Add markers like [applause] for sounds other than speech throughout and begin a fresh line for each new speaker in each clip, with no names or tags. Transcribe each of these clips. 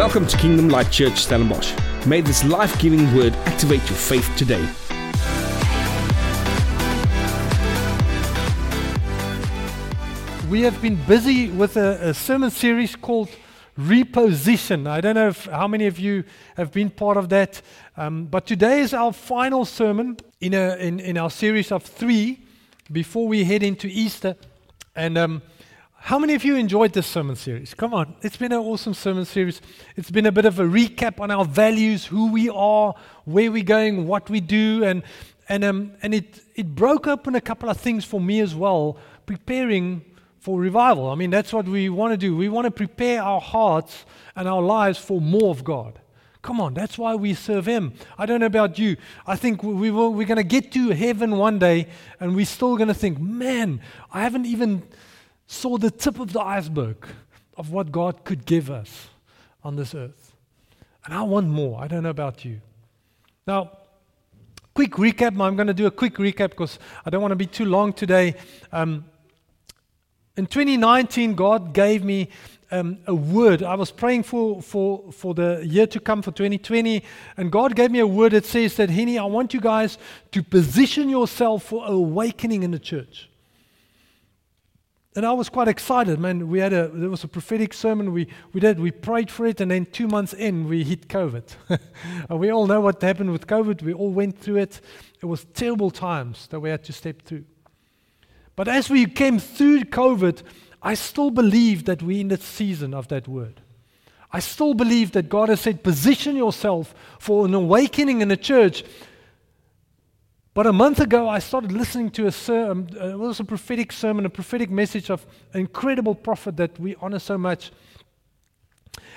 Welcome to Kingdom Light Church Stellenbosch. May this life giving word activate your faith today.
We have been busy with a, a sermon series called Reposition. I don't know if, how many of you have been part of that, um, but today is our final sermon in, a, in, in our series of three before we head into Easter. And um, how many of you enjoyed this sermon series? Come on, it's been an awesome sermon series. It's been a bit of a recap on our values, who we are, where we're going, what we do, and and um, and it it broke open a couple of things for me as well, preparing for revival. I mean, that's what we want to do. We want to prepare our hearts and our lives for more of God. Come on, that's why we serve Him. I don't know about you. I think we will, we're going to get to heaven one day, and we're still going to think, man, I haven't even saw the tip of the iceberg of what God could give us on this earth. And I want more. I don't know about you. Now, quick recap. I'm going to do a quick recap because I don't want to be too long today. Um, in 2019, God gave me um, a word. I was praying for, for, for the year to come, for 2020, and God gave me a word that says that, Henny, I want you guys to position yourself for awakening in the church. And I was quite excited, man. We had a there was a prophetic sermon we, we did. We prayed for it, and then two months in, we hit COVID. [laughs] we all know what happened with COVID. We all went through it. It was terrible times that we had to step through. But as we came through COVID, I still believe that we're in the season of that word. I still believe that God has said, position yourself for an awakening in the church but a month ago, I started listening to a sermon, um, uh, it was a prophetic sermon, a prophetic message of an incredible prophet that we honor so much.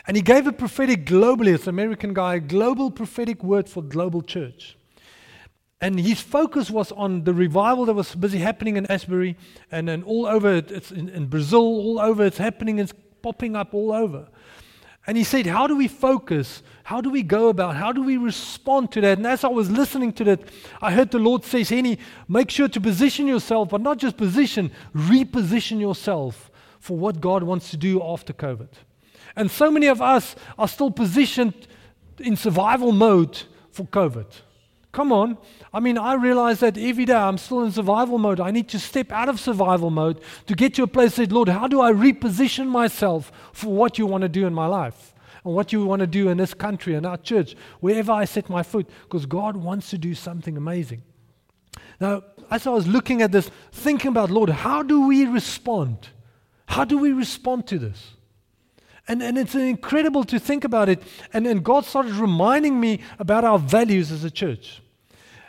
And he gave a prophetic globally, it's an American guy, a global prophetic word for global church. And his focus was on the revival that was busy happening in Asbury and, and all over, it's in, in Brazil, all over, it's happening, it's popping up all over. And he said, How do we focus? How do we go about? How do we respond to that? And as I was listening to that, I heard the Lord say, Henny, make sure to position yourself, but not just position, reposition yourself for what God wants to do after COVID. And so many of us are still positioned in survival mode for COVID. Come on. I mean, I realize that every day I'm still in survival mode. I need to step out of survival mode to get to a place that, Lord, how do I reposition myself for what you want to do in my life and what you want to do in this country and our church, wherever I set my foot? Because God wants to do something amazing. Now, as I was looking at this, thinking about, Lord, how do we respond? How do we respond to this? And, and it's incredible to think about it. And, and God started reminding me about our values as a church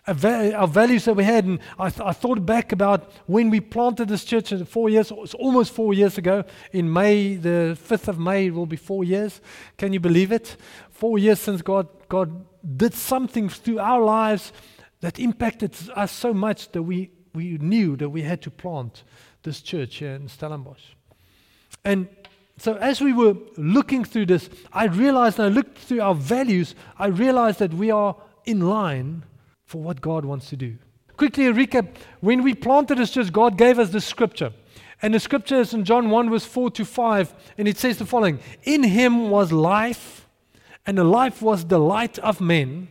our values that we had. And I, th- I, thought back about when we planted this church uh, four years, it's almost four years ago. In May, the 5th of May, it will be four years. Can you believe it? Four years since God, God did something through our lives that impacted us so much that we, we knew that we had to plant this church here in Stellenbosch. And so as we were looking through this, I realized, and I looked through our values, I realized that we are in line for what God wants to do. Quickly, a recap. When we planted this church, God gave us the scripture. And the scripture is in John 1, verse 4 to 5, and it says the following In him was life, and the life was the light of men.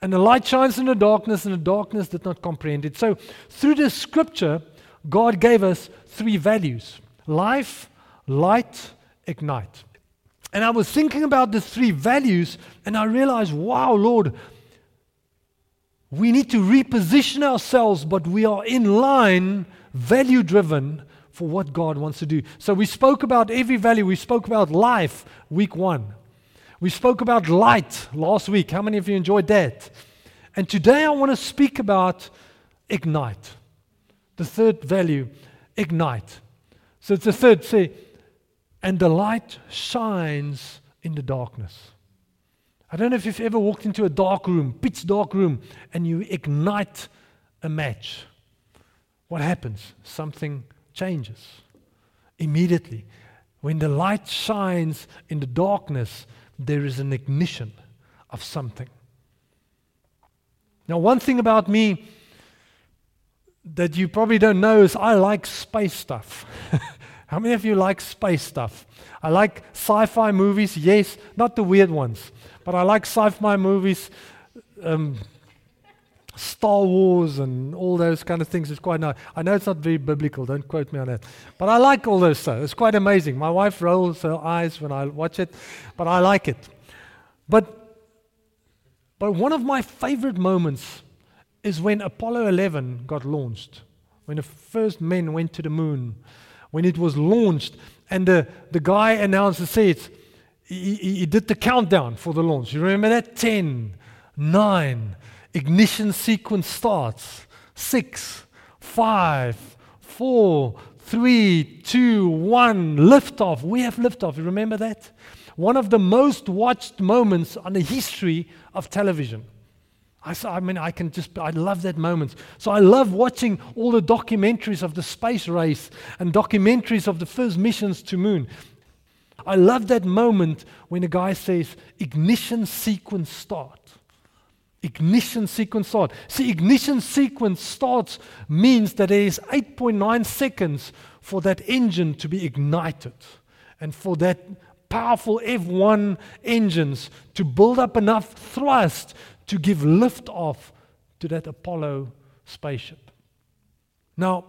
And the light shines in the darkness, and the darkness did not comprehend it. So, through this scripture, God gave us three values life, light, ignite. And I was thinking about the three values, and I realized, wow, Lord, we need to reposition ourselves, but we are in line, value driven for what God wants to do. So we spoke about every value. We spoke about life week one. We spoke about light last week. How many of you enjoyed that? And today I want to speak about ignite. The third value, ignite. So it's the third, say, and the light shines in the darkness. I don't know if you've ever walked into a dark room, pitch dark room, and you ignite a match. What happens? Something changes immediately. When the light shines in the darkness, there is an ignition of something. Now, one thing about me that you probably don't know is I like space stuff. [laughs] How many of you like space stuff? I like sci fi movies, yes, not the weird ones, but I like sci fi movies. Um, Star Wars and all those kind of things is quite nice. I know it's not very biblical, don't quote me on that. But I like all those stuff. It's quite amazing. My wife rolls her eyes when I watch it, but I like it. But but one of my favorite moments is when Apollo 11 got launched, when the first men went to the moon, when it was launched, and the, the guy announced, said, he, he did the countdown for the launch. You remember that? 10, 9, ignition sequence starts. 6, 5, 4, 3, 2, 1, liftoff. We have liftoff. You remember that? One of the most watched moments on the history of television. I, I mean, I can just, I love that moment. So I love watching all the documentaries of the space race and documentaries of the first missions to moon. I love that moment when a guy says, ignition sequence start. Ignition sequence start. See, ignition sequence starts means that there is 8.9 seconds for that engine to be ignited and for that powerful F1 engines to build up enough thrust to give lift off to that Apollo spaceship. Now,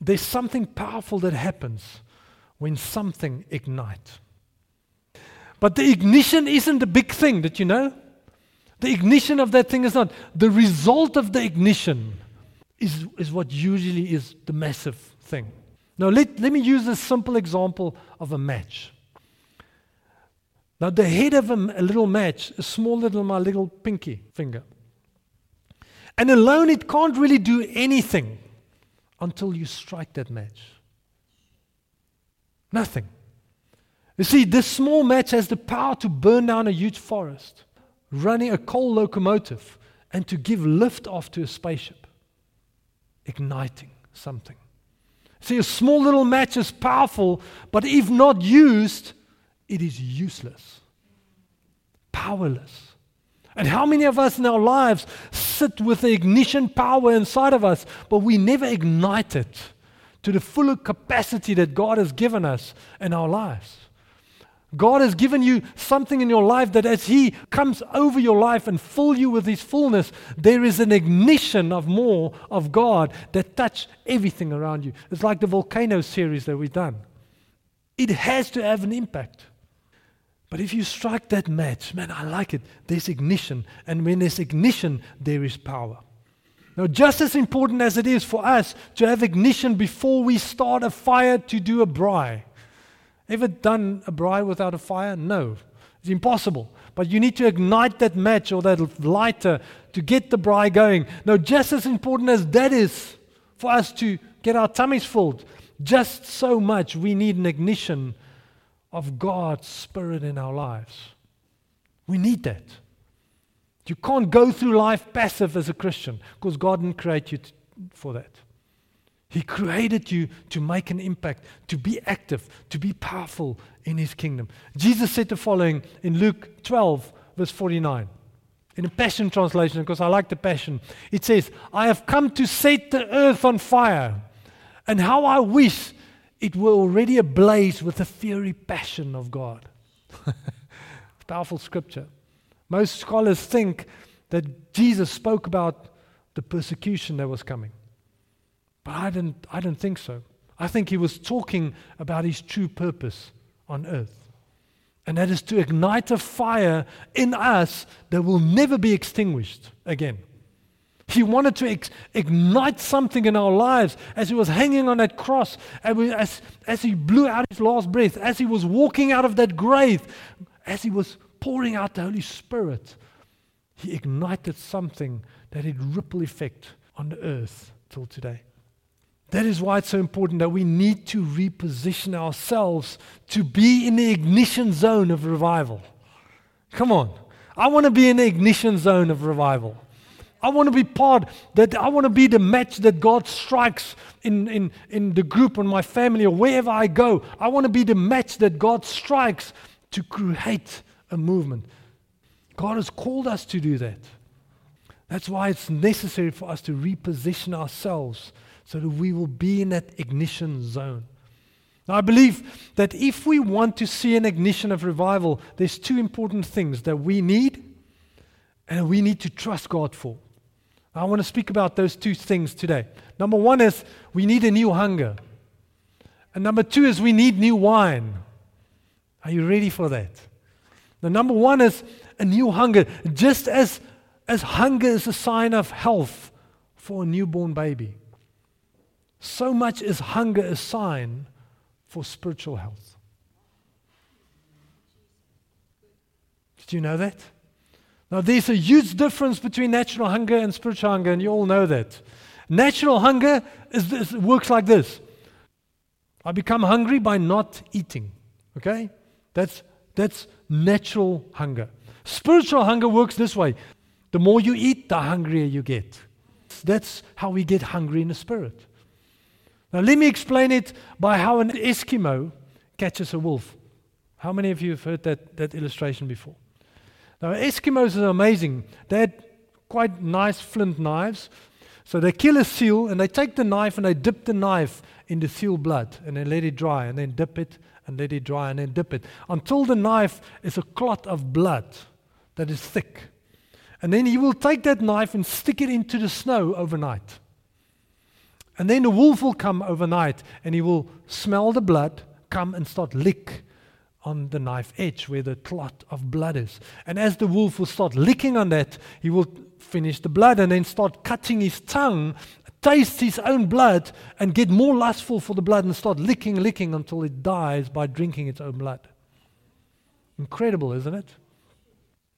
there's something powerful that happens when something ignites. But the ignition isn't the big thing, did you know? The ignition of that thing is not. The result of the ignition is, is what usually is the massive thing. Now, let, let me use a simple example of a match. Now, the head of a, a little match is smaller than my little pinky finger. And alone, it can't really do anything until you strike that match. Nothing. You see, this small match has the power to burn down a huge forest, running a coal locomotive, and to give lift off to a spaceship, igniting something. See, a small little match is powerful, but if not used, it is useless, powerless. And how many of us in our lives sit with the ignition power inside of us, but we never ignite it to the full capacity that God has given us in our lives? God has given you something in your life that as He comes over your life and fill you with His fullness, there is an ignition of more of God that touch everything around you. It's like the volcano series that we've done. It has to have an impact. But if you strike that match, man, I like it. There's ignition. And when there's ignition, there is power. Now, just as important as it is for us to have ignition before we start a fire to do a braai. Ever done a braai without a fire? No. It's impossible. But you need to ignite that match or that lighter to get the braai going. Now, just as important as that is for us to get our tummies filled, just so much we need an ignition of God's Spirit in our lives. We need that. You can't go through life passive as a Christian because God didn't create you t- for that. He created you to make an impact, to be active, to be powerful in His kingdom. Jesus said the following in Luke 12, verse 49. In a Passion translation, because I like the Passion, it says, I have come to set the earth on fire, and how I wish it were already ablaze with the fiery passion of God. [laughs] Powerful scripture. Most scholars think that Jesus spoke about the persecution that was coming. But I didn't, I didn't think so. I think he was talking about his true purpose on earth. And that is to ignite a fire in us that will never be extinguished again. He wanted to ex- ignite something in our lives as he was hanging on that cross, as, as he blew out his last breath, as he was walking out of that grave, as he was pouring out the Holy Spirit. He ignited something that had ripple effect on the earth till today. That is why it's so important that we need to reposition ourselves to be in the ignition zone of revival. Come on. I want to be in the ignition zone of revival. I want to be part that I want to be the match that God strikes in, in, in the group and my family or wherever I go. I want to be the match that God strikes to create a movement. God has called us to do that. That's why it's necessary for us to reposition ourselves so that we will be in that ignition zone. Now, I believe that if we want to see an ignition of revival, there's two important things that we need and we need to trust God for. I want to speak about those two things today. Number one is we need a new hunger. And number two is we need new wine. Are you ready for that? The number one is a new hunger. Just as, as hunger is a sign of health for a newborn baby, so much is hunger a sign for spiritual health. Did you know that? Now, there's a huge difference between natural hunger and spiritual hunger, and you all know that. Natural hunger is, is, works like this I become hungry by not eating. Okay? That's, that's natural hunger. Spiritual hunger works this way the more you eat, the hungrier you get. That's how we get hungry in the spirit. Now, let me explain it by how an Eskimo catches a wolf. How many of you have heard that, that illustration before? Now, Eskimos are amazing. They had quite nice flint knives. So they kill a seal and they take the knife and they dip the knife in the seal blood and then let it dry and then dip it and let it dry and then dip it until the knife is a clot of blood that is thick. And then he will take that knife and stick it into the snow overnight. And then the wolf will come overnight and he will smell the blood, come and start lick on the knife edge where the clot of blood is. And as the wolf will start licking on that, he will finish the blood and then start cutting his tongue, taste his own blood, and get more lustful for the blood and start licking, licking until it dies by drinking its own blood. Incredible, isn't it?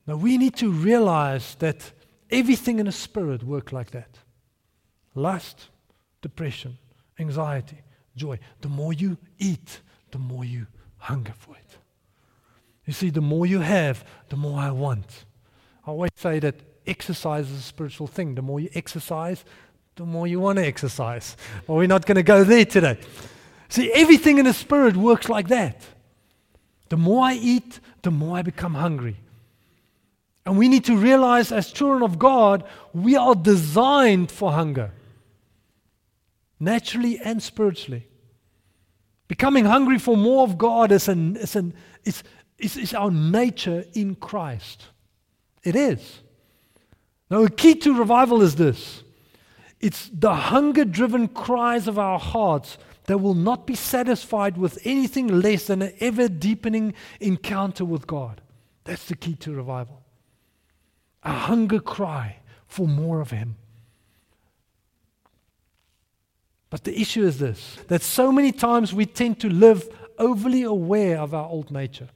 Now we need to realize that everything in the spirit works like that lust, depression, anxiety, joy. The more you eat, the more you hunger for it. You see, the more you have, the more I want. I always say that exercise is a spiritual thing. The more you exercise, the more you want to exercise. But we're not going to go there today. See, everything in the spirit works like that. The more I eat, the more I become hungry. And we need to realize, as children of God, we are designed for hunger, naturally and spiritually. Becoming hungry for more of God is, an, is, an, is, is, is our nature in Christ. It is. Now, a key to revival is this it's the hunger driven cries of our hearts that will not be satisfied with anything less than an ever deepening encounter with God. That's the key to revival. A hunger cry for more of Him. But the issue is this that so many times we tend to live overly aware of our old nature.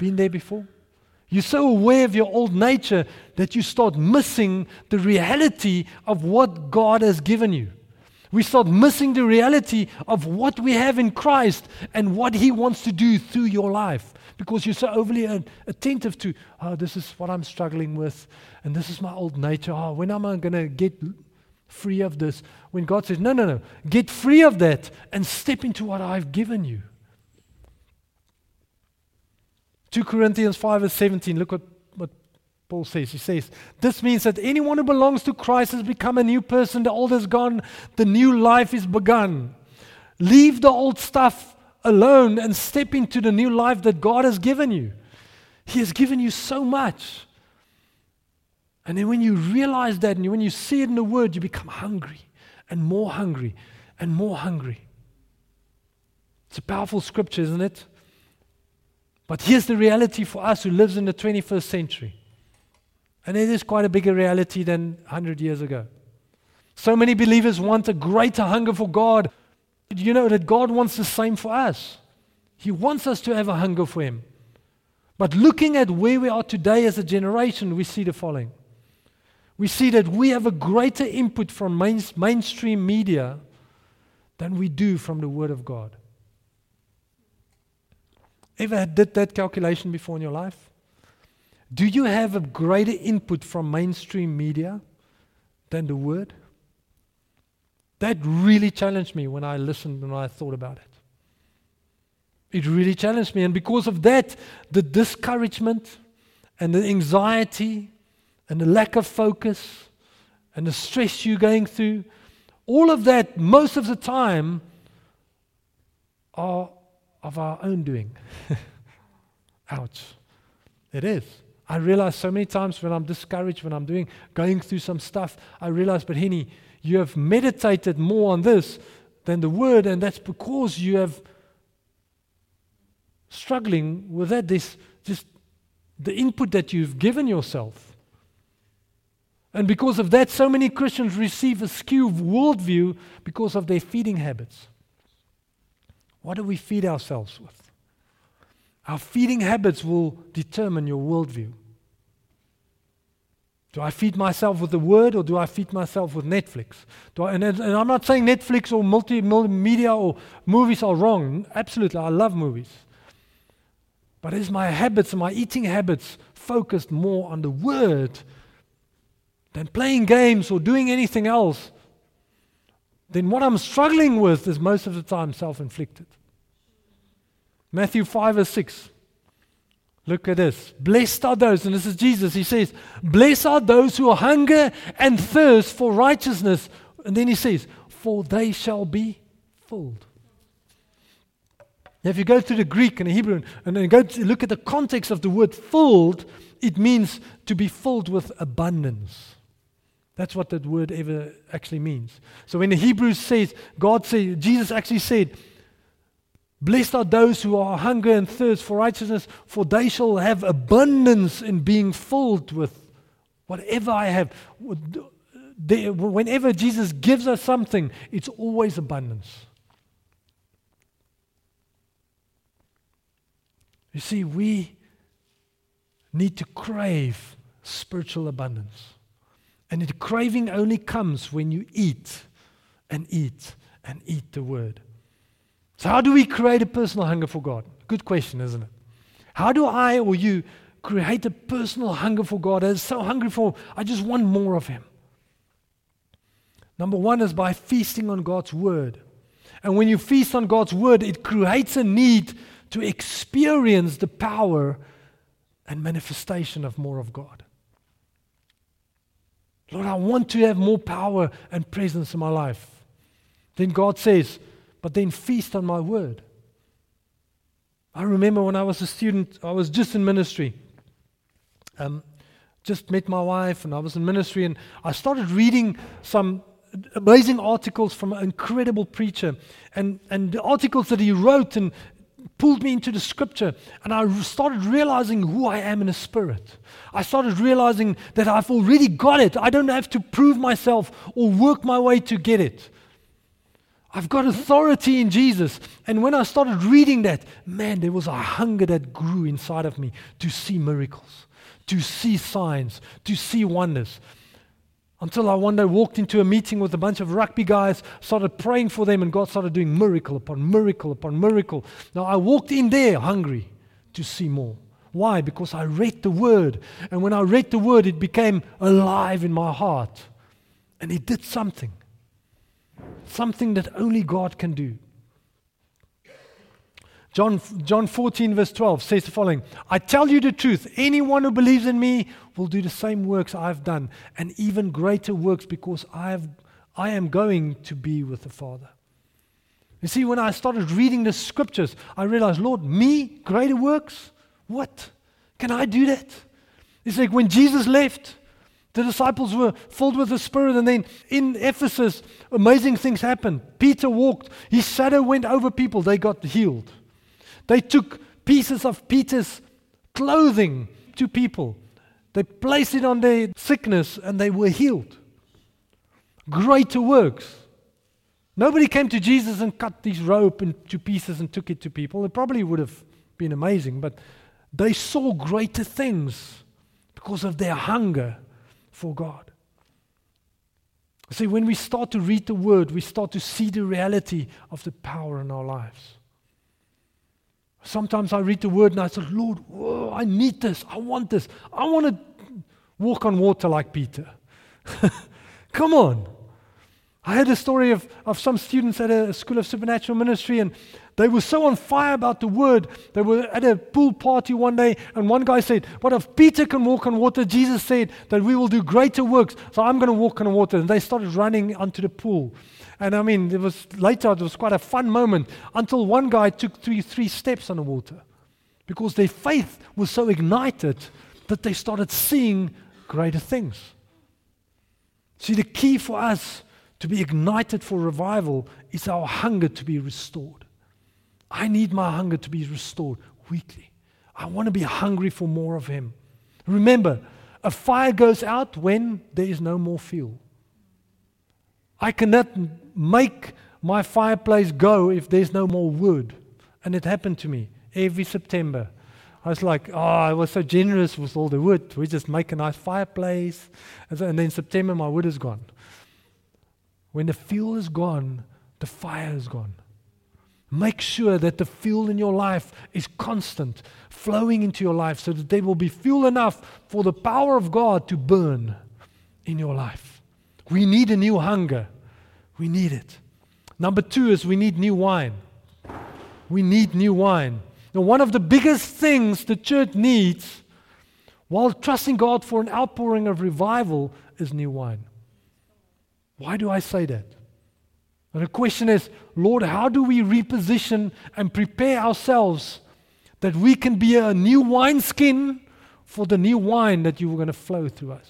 Been there before? You're so aware of your old nature that you start missing the reality of what God has given you. We start missing the reality of what we have in Christ and what He wants to do through your life because you're so overly attentive to, oh, this is what I'm struggling with, and this is my old nature. Oh, when am I going to get free of this. When God says, no, no, no, get free of that and step into what I've given you. 2 Corinthians 5 verse 17, look what, what Paul says. He says, This means that anyone who belongs to Christ has become a new person. The old is gone, the new life is begun. Leave the old stuff alone and step into the new life that God has given you. He has given you so much. And then when you realize that and when you see it in the Word, you become hungry and more hungry and more hungry. It's a powerful scripture, isn't it? But here's the reality for us who lives in the 21st century. And it is quite a bigger reality than 100 years ago. So many believers want a greater hunger for God. You know that God wants the same for us. He wants us to have a hunger for Him. But looking at where we are today as a generation, we see the following we see that we have a greater input from main, mainstream media than we do from the Word of God. Ever did that calculation before in your life? Do you have a greater input from mainstream media than the Word? That really challenged me when I listened and I thought about it. It really challenged me. And because of that, the discouragement and the anxiety and the lack of focus and the stress you're going through, all of that, most of the time, are of our own doing. [laughs] Ouch. It is. I realize so many times when I'm discouraged, when I'm doing going through some stuff, I realize, but Henny, you have meditated more on this than the word, and that's because you have struggling with that. This just the input that you've given yourself. And because of that, so many Christians receive a skewed worldview because of their feeding habits. What do we feed ourselves with? Our feeding habits will determine your worldview. Do I feed myself with the word or do I feed myself with Netflix? I, and, and, I'm not saying Netflix or multimedia or movies are wrong. Absolutely, I love movies. But is my habits, my eating habits, focused more on the word than playing games or doing anything else? Then what I'm struggling with is most of the time self inflicted. Matthew 5 or 6. Look at this. Blessed are those, and this is Jesus. He says, Blessed are those who hunger and thirst for righteousness. And then he says, For they shall be filled. Now, if you go through the Greek and the Hebrew and then go to look at the context of the word filled, it means to be filled with abundance. That's what that word ever actually means. So when the Hebrews says, God said, Jesus actually said, Blessed are those who are hunger and thirst for righteousness, for they shall have abundance in being filled with whatever I have. Whenever Jesus gives us something, it's always abundance. You see, we need to crave spiritual abundance. And the craving only comes when you eat and eat and eat the word. So, how do we create a personal hunger for God? Good question, isn't it? How do I or you create a personal hunger for God? I'm so hungry for, I just want more of Him. Number one is by feasting on God's Word. And when you feast on God's Word, it creates a need to experience the power and manifestation of more of God. Lord, I want to have more power and presence in my life. Then God says, but then feast on my word. I remember when I was a student, I was just in ministry. Um, just met my wife and I was in ministry and I started reading some amazing articles from an incredible preacher and, and the articles that he wrote and pulled me into the scripture and I started realizing who I am in a spirit. I started realizing that I've already got it. I don't have to prove myself or work my way to get it. I've got authority in Jesus. And when I started reading that, man, there was a hunger that grew inside of me to see miracles, to see signs, to see wonders. Until I one day walked into a meeting with a bunch of rugby guys, started praying for them, and God started doing miracle upon miracle upon miracle. Now I walked in there hungry to see more. Why? Because I read the word. And when I read the word, it became alive in my heart. And it did something something that only God can do. John, John 14, verse 12 says the following I tell you the truth, anyone who believes in me will do the same works I've done, and even greater works because I, have, I am going to be with the Father. You see, when I started reading the scriptures, I realized, Lord, me, greater works? What? Can I do that? It's like when Jesus left, the disciples were filled with the Spirit, and then in Ephesus, amazing things happened. Peter walked, his shadow went over people, they got healed. They took pieces of Peter's clothing to people, they placed it on their sickness, and they were healed. Greater works. Nobody came to Jesus and cut this rope into pieces and took it to people. It probably would have been amazing, but they saw greater things because of their hunger for God. See, when we start to read the Word, we start to see the reality of the power in our lives. Sometimes I read the Word and I say, Lord, whoa, I need this. I want this. I want to walk on water like Peter. [laughs] Come on. I had a story of, of some students at a school of supernatural ministry, and they were so on fire about the word. They were at a pool party one day, and one guy said, What if Peter can walk on water? Jesus said that we will do greater works, so I'm going to walk on water. And they started running onto the pool. And I mean, it was later, it was quite a fun moment until one guy took three, three steps on the water because their faith was so ignited that they started seeing greater things. See, the key for us to be ignited for revival is our hunger to be restored. I need my hunger to be restored weekly. I want to be hungry for more of Him. Remember, a fire goes out when there is no more fuel. I cannot make my fireplace go if there's no more wood. And it happened to me every September. I was like, oh, I was so generous with all the wood. We just make a nice fireplace. And, so, and then September, my wood is gone. When the fuel is gone, the fire is gone. Make sure that the fuel in your life is constant, flowing into your life so that there will be fuel enough for the power of God to burn in your life. We need a new hunger. We need it. Number two is we need new wine. We need new wine. Now, one of the biggest things the church needs while trusting God for an outpouring of revival is new wine. Why do I say that? And the question is, Lord, how do we reposition and prepare ourselves that we can be a new wineskin for the new wine that you are going to flow through us?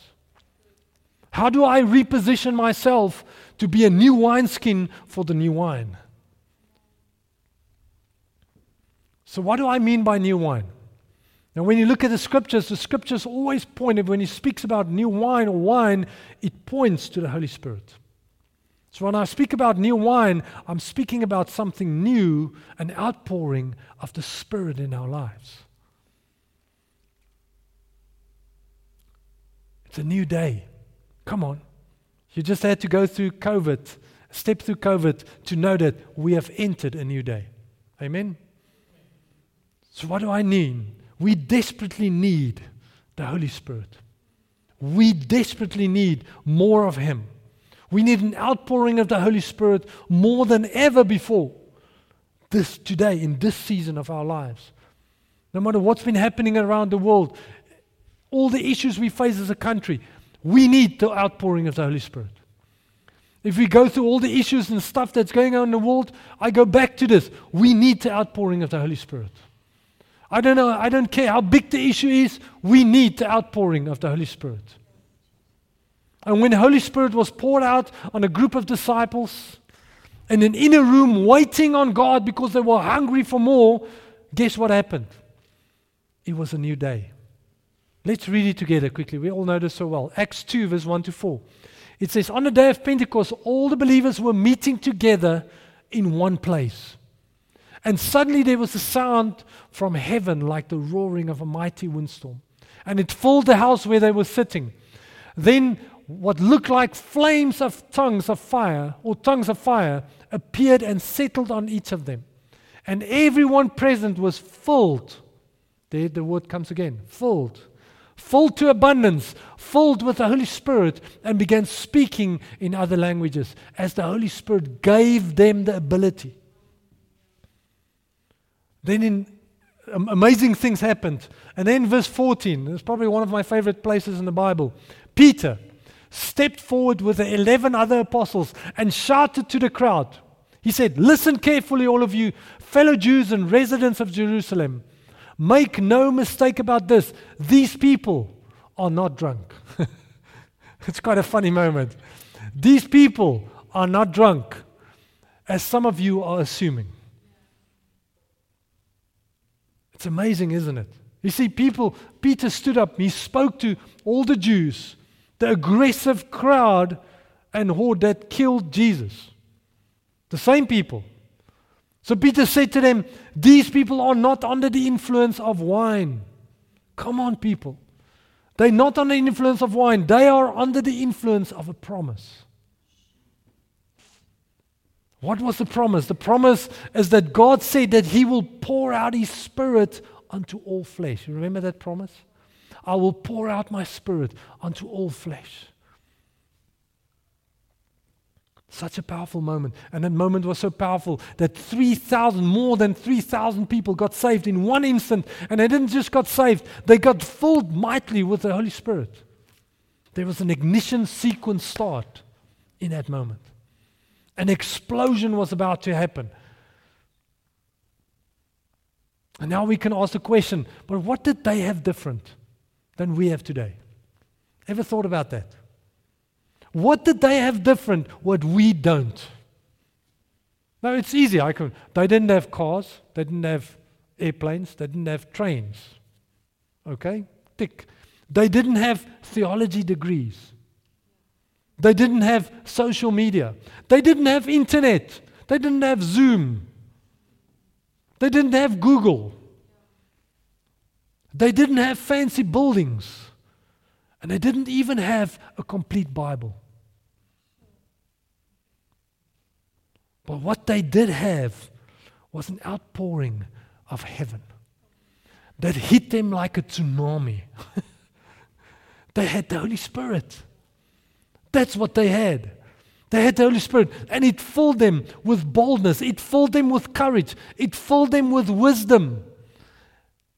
How do I reposition myself to be a new wineskin for the new wine? So, what do I mean by new wine? Now, when you look at the scriptures, the scriptures always point, when he speaks about new wine or wine, it points to the Holy Spirit. So, when I speak about new wine, I'm speaking about something new, an outpouring of the Spirit in our lives. It's a new day. Come on. You just had to go through COVID, step through COVID to know that we have entered a new day. Amen? So, what do I mean? We desperately need the Holy Spirit. We desperately need more of Him. We need an outpouring of the Holy Spirit more than ever before. This today, in this season of our lives. No matter what's been happening around the world, all the issues we face as a country, we need the outpouring of the Holy Spirit. If we go through all the issues and stuff that's going on in the world, I go back to this. We need the outpouring of the Holy Spirit. I don't know, I don't care how big the issue is, we need the outpouring of the Holy Spirit. And when the Holy Spirit was poured out on a group of disciples in an inner room waiting on God because they were hungry for more, guess what happened? It was a new day. Let's read it together quickly. We all know this so well. Acts 2, verse 1 to 4. It says, On the day of Pentecost, all the believers were meeting together in one place. And suddenly there was a sound from heaven like the roaring of a mighty windstorm. And it filled the house where they were sitting. Then what looked like flames of tongues of fire or tongues of fire appeared and settled on each of them. And everyone present was filled. There the word comes again filled. Filled to abundance, filled with the Holy Spirit, and began speaking in other languages as the Holy Spirit gave them the ability. Then in amazing things happened. And then verse 14, it's probably one of my favorite places in the Bible. Peter stepped forward with the 11 other apostles and shouted to the crowd. He said, Listen carefully, all of you, fellow Jews and residents of Jerusalem. Make no mistake about this. These people are not drunk. [laughs] it's quite a funny moment. These people are not drunk, as some of you are assuming. It's amazing, isn't it? You see, people, Peter stood up, he spoke to all the Jews, the aggressive crowd and horde that killed Jesus. The same people. So Peter said to them, These people are not under the influence of wine. Come on, people. They're not under the influence of wine, they are under the influence of a promise. What was the promise? The promise is that God said that He will pour out His Spirit unto all flesh. You remember that promise? I will pour out my Spirit unto all flesh. Such a powerful moment. And that moment was so powerful that 3,000, more than 3,000 people got saved in one instant. And they didn't just got saved, they got filled mightily with the Holy Spirit. There was an ignition sequence start in that moment. An explosion was about to happen. And now we can ask the question but what did they have different than we have today? Ever thought about that? What did they have different what we don't? No, it's easy. I can, they didn't have cars, they didn't have airplanes, they didn't have trains. Okay? Tick. They didn't have theology degrees. They didn't have social media. They didn't have internet. They didn't have Zoom. They didn't have Google. They didn't have fancy buildings. And they didn't even have a complete Bible. But what they did have was an outpouring of heaven that hit them like a tsunami. [laughs] they had the Holy Spirit. That's what they had. They had the Holy Spirit, and it filled them with boldness, it filled them with courage, it filled them with wisdom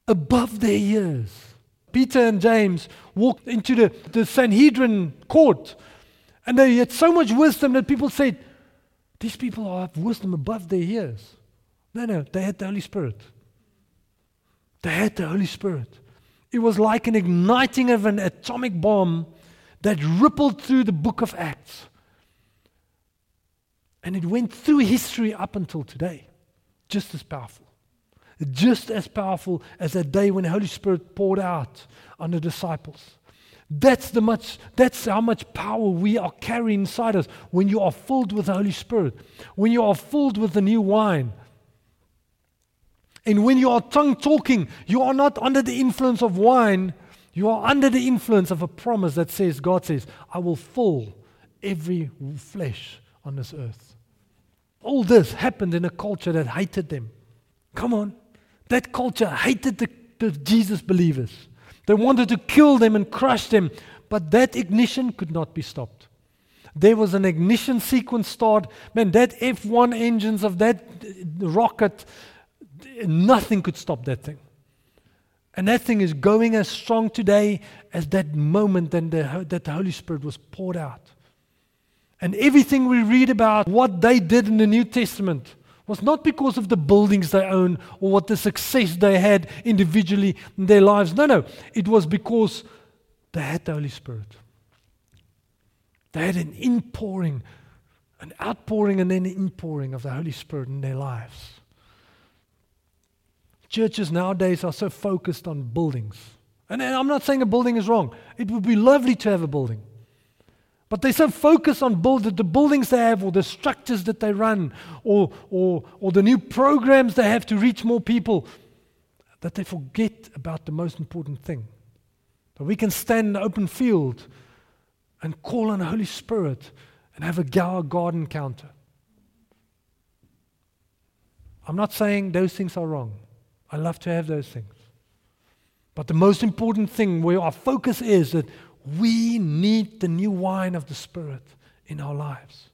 above their years. Peter and James walked into the, the Sanhedrin court, and they had so much wisdom that people said, These people have wisdom above their years. No, no, they had the Holy Spirit. They had the Holy Spirit. It was like an igniting of an atomic bomb that rippled through the book of Acts. And it went through history up until today. Just as powerful. Just as powerful as that day when the Holy Spirit poured out on the disciples. That's, the much, that's how much power we are carrying inside us when you are filled with the Holy Spirit, when you are filled with the new wine. And when you are tongue talking, you are not under the influence of wine, you are under the influence of a promise that says, God says, I will fill every flesh on this earth. All this happened in a culture that hated them. Come on. That culture hated the, the Jesus believers. They wanted to kill them and crush them, but that ignition could not be stopped. There was an ignition sequence start. Man, that F1 engines of that rocket, nothing could stop that thing. And that thing is going as strong today as that moment that the, that the Holy Spirit was poured out. And everything we read about what they did in the New Testament was not because of the buildings they own or what the success they had individually in their lives. No, no. It was because they had the Holy Spirit. They had an inpouring, an outpouring, and then an inpouring of the Holy Spirit in their lives. Churches nowadays are so focused on buildings. And I'm not saying a building is wrong, it would be lovely to have a building. But they're so focused on build, the buildings they have, or the structures that they run, or, or, or the new programs they have to reach more people, that they forget about the most important thing. That we can stand in the open field and call on the Holy Spirit and have a God encounter. I'm not saying those things are wrong. I love to have those things. But the most important thing where our focus is that we need the new wine of the Spirit in our lives.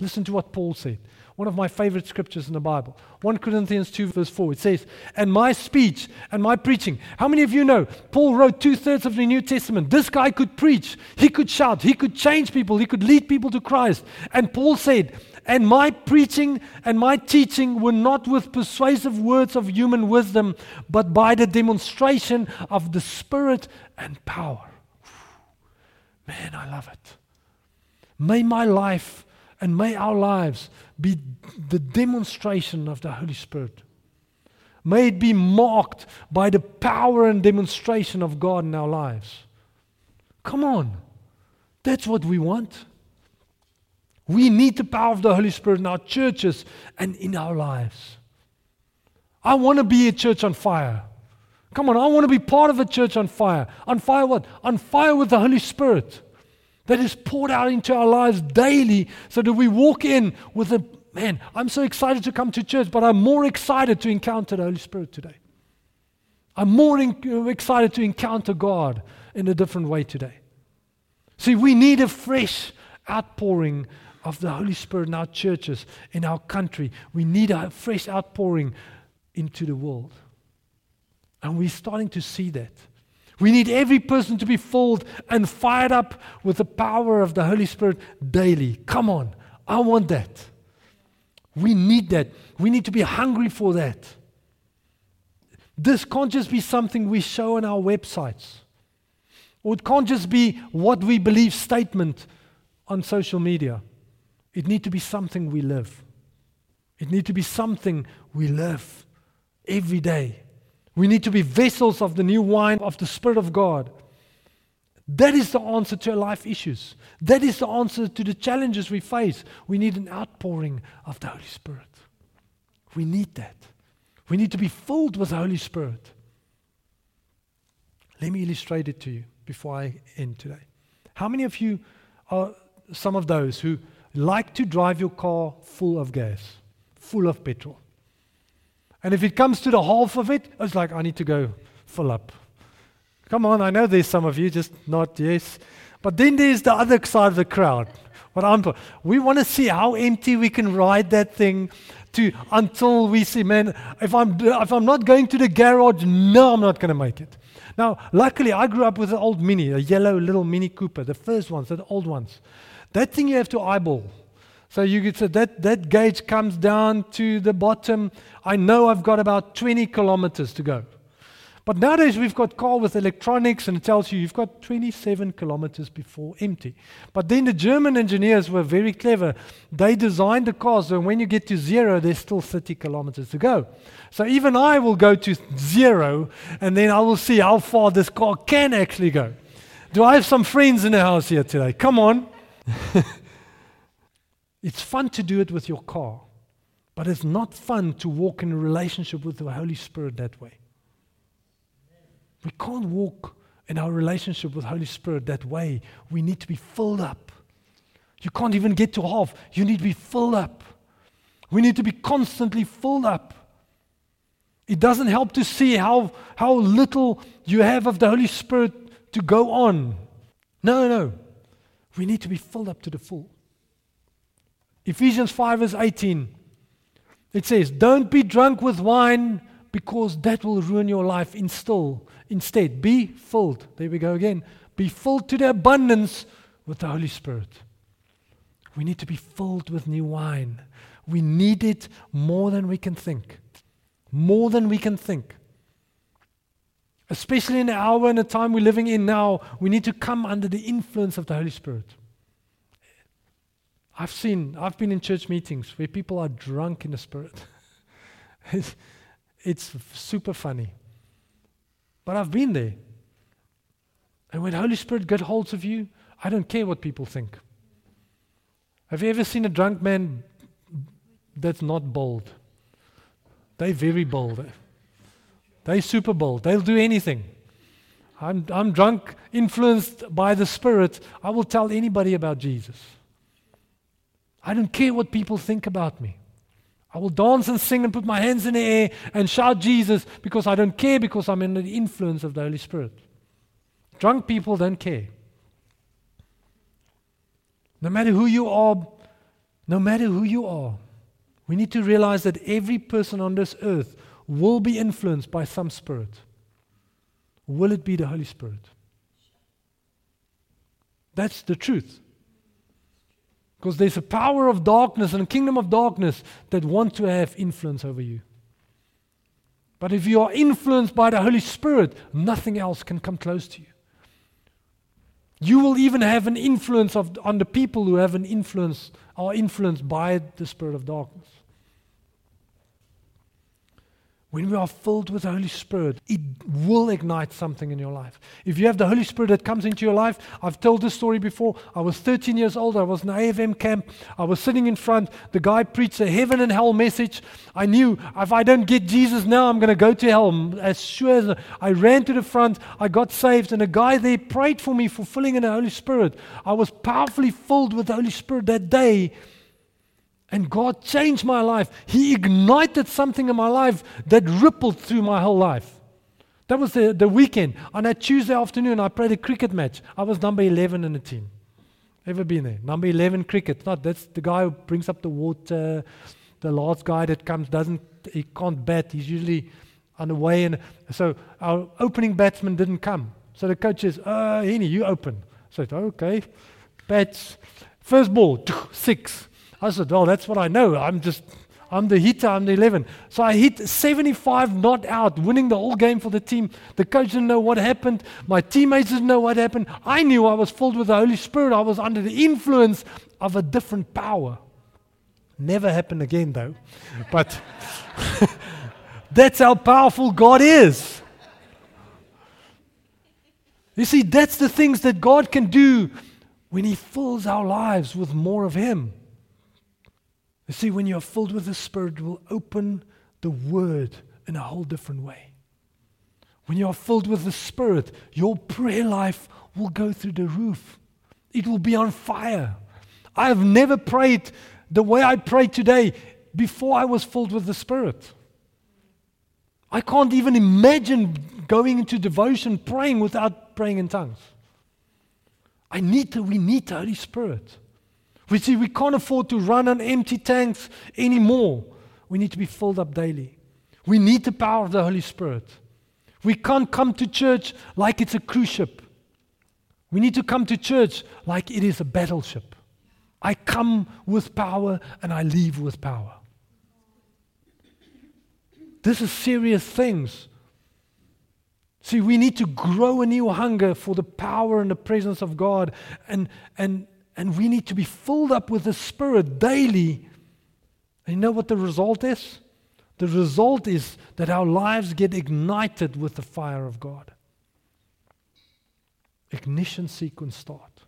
Listen to what Paul said. One of my favorite scriptures in the Bible. 1 Corinthians 2, verse 4. It says, And my speech and my preaching. How many of you know Paul wrote two thirds of the New Testament? This guy could preach, he could shout, he could change people, he could lead people to Christ. And Paul said, And my preaching and my teaching were not with persuasive words of human wisdom, but by the demonstration of the Spirit and power. Man, I love it. May my life and may our lives be the demonstration of the Holy Spirit. May it be marked by the power and demonstration of God in our lives. Come on. That's what we want. We need the power of the Holy Spirit in our churches and in our lives. I want to be a church on fire. Come on, I want to be part of a church on fire. On fire what? On fire with the Holy Spirit that is poured out into our lives daily so that we walk in with a man, I'm so excited to come to church, but I'm more excited to encounter the Holy Spirit today. I'm more in, uh, excited to encounter God in a different way today. See, we need a fresh outpouring of the Holy Spirit in our churches, in our country. We need a fresh outpouring into the world. And we're starting to see that. We need every person to be filled and fired up with the power of the Holy Spirit daily. Come on, I want that. We need that. We need to be hungry for that. This can't just be something we show on our websites. Or it can't just be what we believe statement on social media. It needs to be something we live. It needs to be something we live every day. We need to be vessels of the new wine of the Spirit of God. That is the answer to our life issues. That is the answer to the challenges we face. We need an outpouring of the Holy Spirit. We need that. We need to be filled with the Holy Spirit. Let me illustrate it to you before I end today. How many of you are some of those who like to drive your car full of gas, full of petrol? And if it comes to the half of it, it's like, I need to go fill up. Come on, I know there's some of you, just not yes. But then there's the other side of the crowd. What I'm, we want to see how empty we can ride that thing to until we see, man, if I'm, if I'm not going to the garage, no, I'm not going to make it. Now, luckily, I grew up with an old Mini, a yellow little Mini Cooper, the first ones, the old ones. That thing you have to eyeball. So you could say that, that gauge comes down to the bottom. I know I've got about 20 kilometers to go. But nowadays we've got car with electronics and it tells you you've got 27 kilometers before empty. But then the German engineers were very clever. They designed the car so when you get to zero, there's still 30 kilometers to go. So even I will go to zero and then I will see how far this car can actually go. Do I have some friends in the house here today? Come on. [laughs] it's fun to do it with your car, but it's not fun to walk in a relationship with the Holy Spirit that way. We can't walk in our relationship with Holy Spirit that way. We need to be filled up. You can't even get to half. You need to be filled up. We need to be constantly filled up. It doesn't help to see how, how little you have of the Holy Spirit to go on. No, no. We need to be filled up to the full. Ephesians 5, verse 18. It says, Don't be drunk with wine because that will ruin your life. Instill Instead, be filled. There we go again. Be filled to the abundance with the Holy Spirit. We need to be filled with new wine. We need it more than we can think. More than we can think. Especially in the hour and the time we're living in now, we need to come under the influence of the Holy Spirit. I've seen, I've been in church meetings where people are drunk in the Spirit. [laughs] it's, it's super funny. But I've been there. And when Holy Spirit gets hold of you, I don't care what people think. Have you ever seen a drunk man that's not bold? They're very bold. They're super bold. They'll do anything. I'm, I'm drunk, influenced by the Spirit. I will tell anybody about Jesus. I don't care what people think about me. I will dance and sing and put my hands in the air and shout Jesus because I don't care because I'm in the influence of the Holy Spirit. Drunk people don't care. No matter who you are, no matter who you are, we need to realize that every person on this earth will be influenced by some spirit. Will it be the Holy Spirit? That's the truth. Because there's a power of darkness and a kingdom of darkness that want to have influence over you. But if you are influenced by the Holy Spirit, nothing else can come close to you. You will even have an influence of, on the people who have an influence, are influenced by the spirit of darkness. When we are filled with the Holy Spirit, it will ignite something in your life. If you have the Holy Spirit that comes into your life, I've told this story before. I was 13 years old. I was in an AFM camp. I was sitting in front. The guy preached a heaven and hell message. I knew if I don't get Jesus now, I'm going to go to hell. As sure as I ran to the front, I got saved, and a guy there prayed for me for filling in the Holy Spirit. I was powerfully filled with the Holy Spirit that day and God changed my life. He ignited something in my life that rippled through my whole life. That was the, the weekend. On that Tuesday afternoon, I played a cricket match. I was number 11 in the team. Ever been there? Number 11 cricket. Not that's the guy who brings up the water, the last guy that comes doesn't, he can't bat. He's usually on the way. And so our opening batsman didn't come. So the coach says, uh, Henny, you open. So I said, okay. Bats. First ball, [tsk] six. I said, well, that's what I know. I'm just I'm the hitter, I'm the 11. So I hit 75 not out, winning the whole game for the team. The coach didn't know what happened. My teammates didn't know what happened. I knew I was filled with the Holy Spirit. I was under the influence of a different power. Never happened again, though. [laughs] But [laughs] that's how powerful God is. You see, that's the things that God can do when He fills our lives with more of Him. You see, when you're filled with the Spirit, it will open the Word in a whole different way. When you are filled with the Spirit, your prayer life will go through the roof. It will be on fire. I have never prayed the way I pray today before I was filled with the Spirit. I can't even imagine going into devotion praying without praying in tongues. I need to, we need the Holy Spirit. We see we can't afford to run on empty tanks anymore. We need to be filled up daily. We need the power of the Holy Spirit. We can't come to church like it's a cruise ship. We need to come to church like it is a battleship. I come with power and I leave with power. This is serious things. See, we need to grow a new hunger for the power and the presence of God and, and and we need to be filled up with the Spirit daily. And you know what the result is? The result is that our lives get ignited with the fire of God. Ignition sequence start.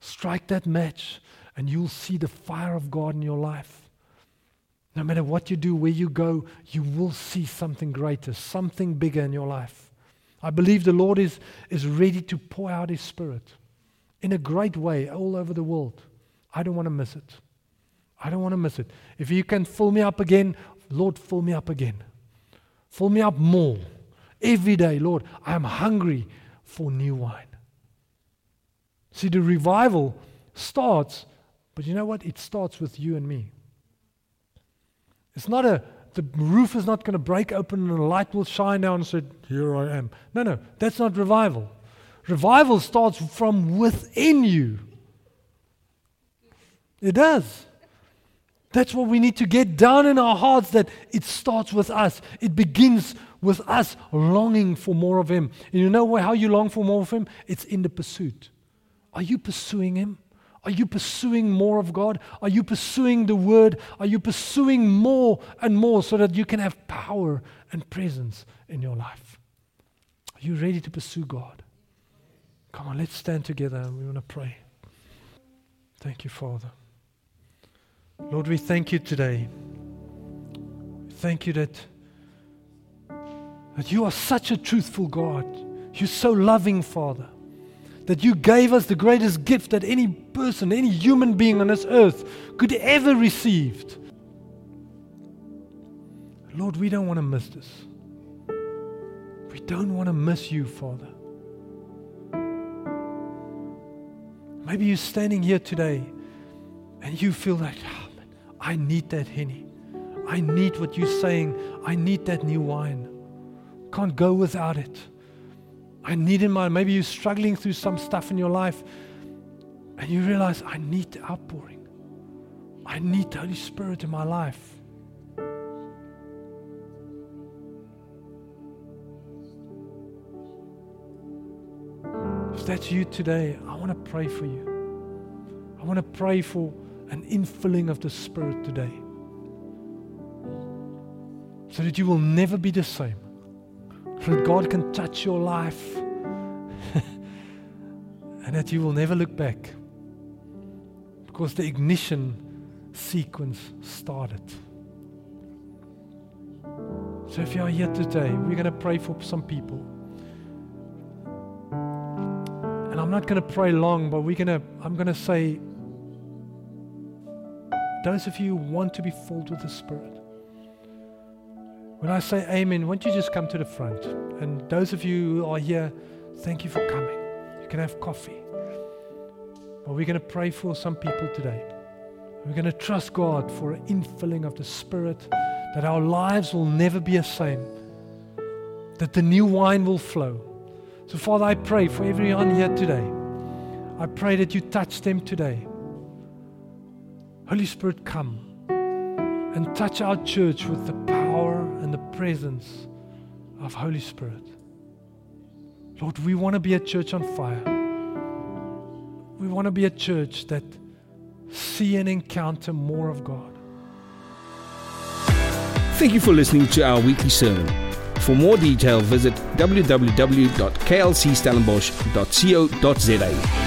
Strike that match, and you'll see the fire of God in your life. No matter what you do, where you go, you will see something greater, something bigger in your life. I believe the Lord is, is ready to pour out His Spirit in a great way all over the world. I don't want to miss it. I don't want to miss it. If you can fill me up again, Lord, fill me up again. Fill me up more. Every day, Lord, I am hungry for new wine. See, the revival starts, but you know what? It starts with you and me. It's not a, the roof is not going to break open and the light will shine down and say, Here I am. No, no, that's not revival. Revival starts from within you. It does. That's what we need to get down in our hearts that it starts with us. It begins with us longing for more of Him. And you know how you long for more of Him? It's in the pursuit. Are you pursuing Him? Are you pursuing more of God? Are you pursuing the Word? Are you pursuing more and more so that you can have power and presence in your life? Are you ready to pursue God? Come on, let's stand together and we want to pray. Thank you, Father. Lord, we thank you today. Thank you that, that you are such a truthful God. You're so loving, Father, that you gave us the greatest gift that any person, any human being on this earth could ever receive. Lord, we don't want to miss this. We don't want to miss you, Father. Maybe you're standing here today and you feel like, oh, man, I need that Henny. I need what you're saying. I need that new wine. Can't go without it. I need in my maybe you're struggling through some stuff in your life and you realize I need the outpouring. I need the Holy Spirit in my life. If that's you today, I want to pray for you. I want to pray for an infilling of the Spirit today. So that you will never be the same. So that God can touch your life. [laughs] and that you will never look back. Because the ignition sequence started. So if you are here today, we're going to pray for some people. I'm not going to pray long, but we're going to, I'm going to say, those of you who want to be filled with the Spirit, when I say amen, won't you just come to the front? And those of you who are here, thank you for coming. You can have coffee. But we're going to pray for some people today. We're going to trust God for an infilling of the Spirit, that our lives will never be the same, that the new wine will flow so, Father, I pray for everyone here today. I pray that you touch them today. Holy Spirit, come. and touch our church with the power and the presence of Holy Spirit. Lord, we want to be a church on fire. We want to be a church that see and encounter more of God.
Thank you for listening to our weekly sermon. For more detail, visit www.klcstellenbosch.co.za.